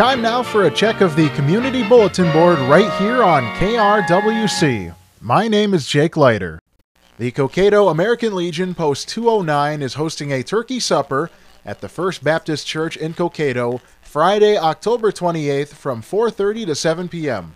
time now for a check of the Community Bulletin Board right here on KRWC. My name is Jake Leiter. The Cokato American Legion Post 209 is hosting a turkey supper at the First Baptist Church in Cokato Friday, October 28th from 4:30 to 7 p.m.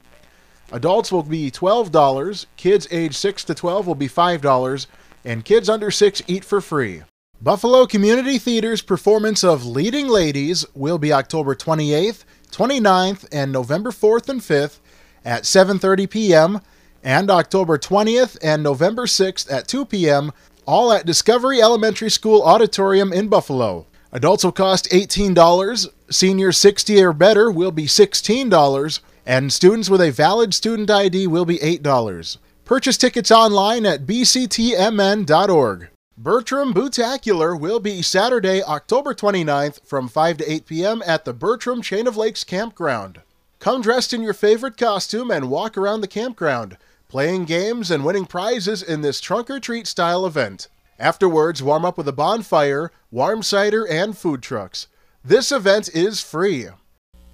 Adults will be $12, kids age 6 to 12 will be $5, and kids under 6 eat for free. Buffalo Community Theater's performance of Leading Ladies will be October 28th, 29th, and November 4th and 5th at 7:30 p.m. and October 20th and November 6th at 2 p.m. all at Discovery Elementary School Auditorium in Buffalo. Adults will cost $18, seniors 60 or better will be $16, and students with a valid student ID will be $8. Purchase tickets online at bctmn.org. Bertram Bootacular will be Saturday, October 29th from 5 to 8 p.m. at the Bertram Chain of Lakes Campground. Come dressed in your favorite costume and walk around the campground, playing games and winning prizes in this trunk or treat style event. Afterwards, warm up with a bonfire, warm cider, and food trucks. This event is free.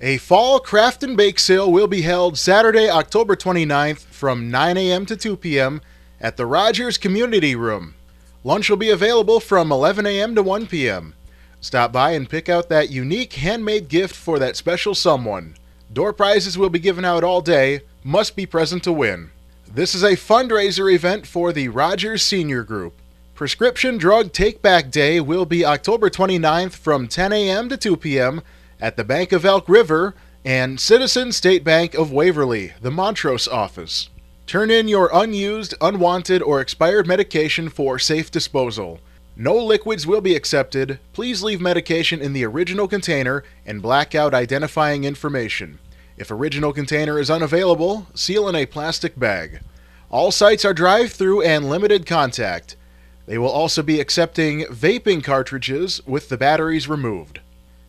A fall craft and bake sale will be held Saturday, October 29th from 9 a.m. to 2 p.m. at the Rogers Community Room. Lunch will be available from 11 a.m. to 1 p.m. Stop by and pick out that unique handmade gift for that special someone. Door prizes will be given out all day, must be present to win. This is a fundraiser event for the Rogers Senior Group. Prescription Drug Take Back Day will be October 29th from 10 a.m. to 2 p.m. at the Bank of Elk River and Citizen State Bank of Waverly, the Montrose office. Turn in your unused, unwanted, or expired medication for safe disposal. No liquids will be accepted. Please leave medication in the original container and black out identifying information. If original container is unavailable, seal in a plastic bag. All sites are drive through and limited contact. They will also be accepting vaping cartridges with the batteries removed.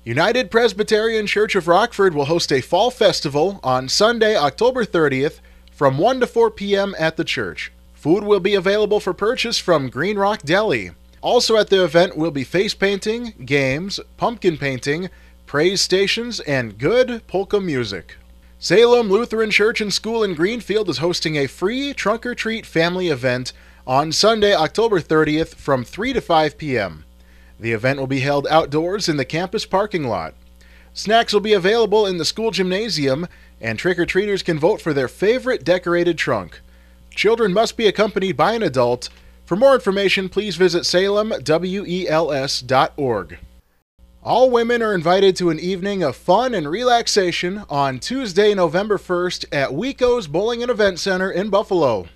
United Presbyterian Church of Rockford will host a fall festival on Sunday, October 30th from 1 to 4 p.m. at the church. Food will be available for purchase from Green Rock Deli. Also at the event will be face painting, games, pumpkin painting, praise stations, and good polka music. Salem Lutheran Church and School in Greenfield is hosting a free trunk or treat family event on Sunday, October 30th from 3 to 5 p.m. The event will be held outdoors in the campus parking lot. Snacks will be available in the school gymnasium, and trick or treaters can vote for their favorite decorated trunk. Children must be accompanied by an adult. For more information, please visit salemwels.org. All women are invited to an evening of fun and relaxation on Tuesday, November 1st at Wico's Bowling and Event Center in Buffalo.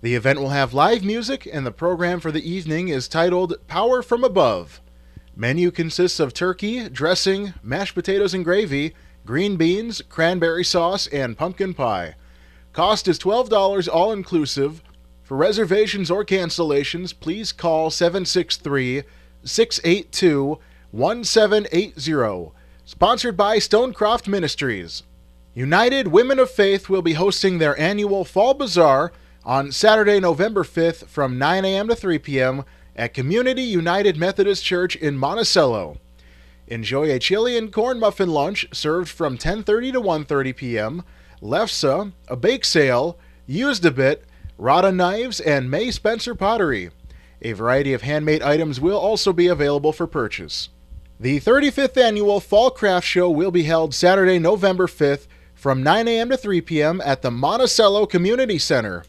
The event will have live music, and the program for the evening is titled Power from Above. Menu consists of turkey, dressing, mashed potatoes and gravy, green beans, cranberry sauce, and pumpkin pie. Cost is $12 all inclusive. For reservations or cancellations, please call 763 682 1780. Sponsored by Stonecroft Ministries. United Women of Faith will be hosting their annual Fall Bazaar on Saturday, November 5th from 9 a.m. to 3 p.m. at Community United Methodist Church in Monticello. Enjoy a chili and corn muffin lunch served from 10:30 to 1:30 p.m. Lefse, a bake sale, used a bit, Rada knives, and May Spencer pottery. A variety of handmade items will also be available for purchase. The 35th annual Fall Craft Show will be held Saturday, November 5th from 9 a.m. to 3 p.m. at the Monticello Community Center,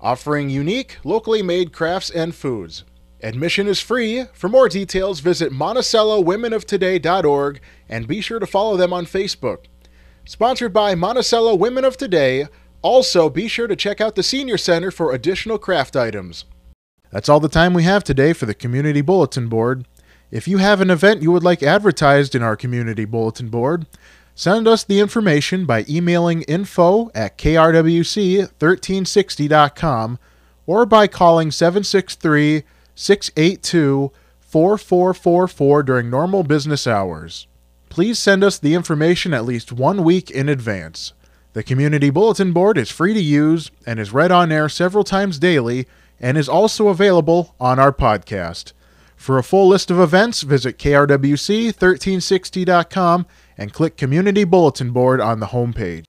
offering unique, locally made crafts and foods. Admission is free. For more details, visit MonticelloWomenOfToday.org and be sure to follow them on Facebook. Sponsored by Monticello Women of Today. Also, be sure to check out the Senior Center for additional craft items. That's all the time we have today for the Community Bulletin Board. If you have an event you would like advertised in our Community Bulletin Board, send us the information by emailing info at krwc1360.com or by calling 763 682 4444 during normal business hours. Please send us the information at least one week in advance. The Community Bulletin Board is free to use and is read on air several times daily and is also available on our podcast. For a full list of events, visit krwc1360.com and click Community Bulletin Board on the homepage.